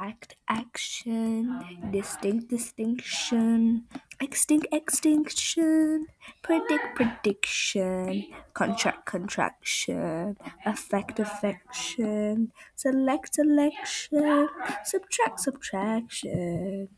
act, action, distinct, distinction, extinct, extinction, predict, prediction, contract, contraction, affect, affection, select, selection, subtract, subtraction.